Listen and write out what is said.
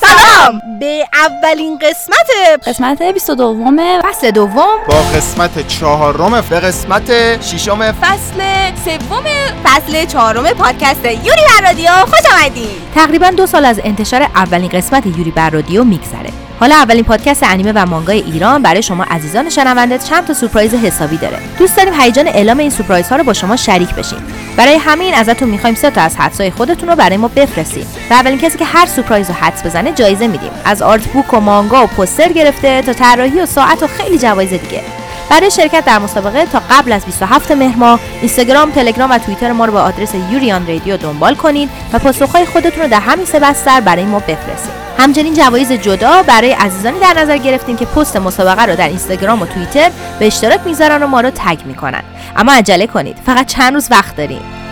سلام! به اولین قسمت قسمت 22 فصل دوم. با قسمت چهارم به قسمت ششم. فصل سوم فصل چهارم پادکست یوری بر رادیو. خوش آمدید. تقریبا دو سال از انتشار اولین قسمت یوری بر رادیو میگذره. حالا اولین پادکست انیمه و مانگای ایران برای شما عزیزان شنونده چند تا سورپرایز حسابی داره. دوست داریم هیجان اعلام این سورپرایز ها رو با شما شریک بشیم. برای همین ازتون می‌خوایم سه تا از حدسای خودتون رو برای ما بفرستید و اولین کسی که هر سورپرایز رو حدس بزنه جایزه میدیم. از آرت بوک و مانگا و پوستر گرفته تا طراحی و ساعت و خیلی جوایز دیگه. برای شرکت در مسابقه تا قبل از 27 مهر ماه اینستاگرام، تلگرام و توییتر ما رو با آدرس یوریان رادیو دنبال کنید و پاسخهای خودتون رو در همین سه بستر برای ما بفرستید. همچنین جوایز جدا برای عزیزانی در نظر گرفتیم که پست مسابقه رو در اینستاگرام و توییتر به اشتراک می‌ذارن و ما رو تگ می‌کنن. اما عجله کنید. فقط چند روز وقت داریم.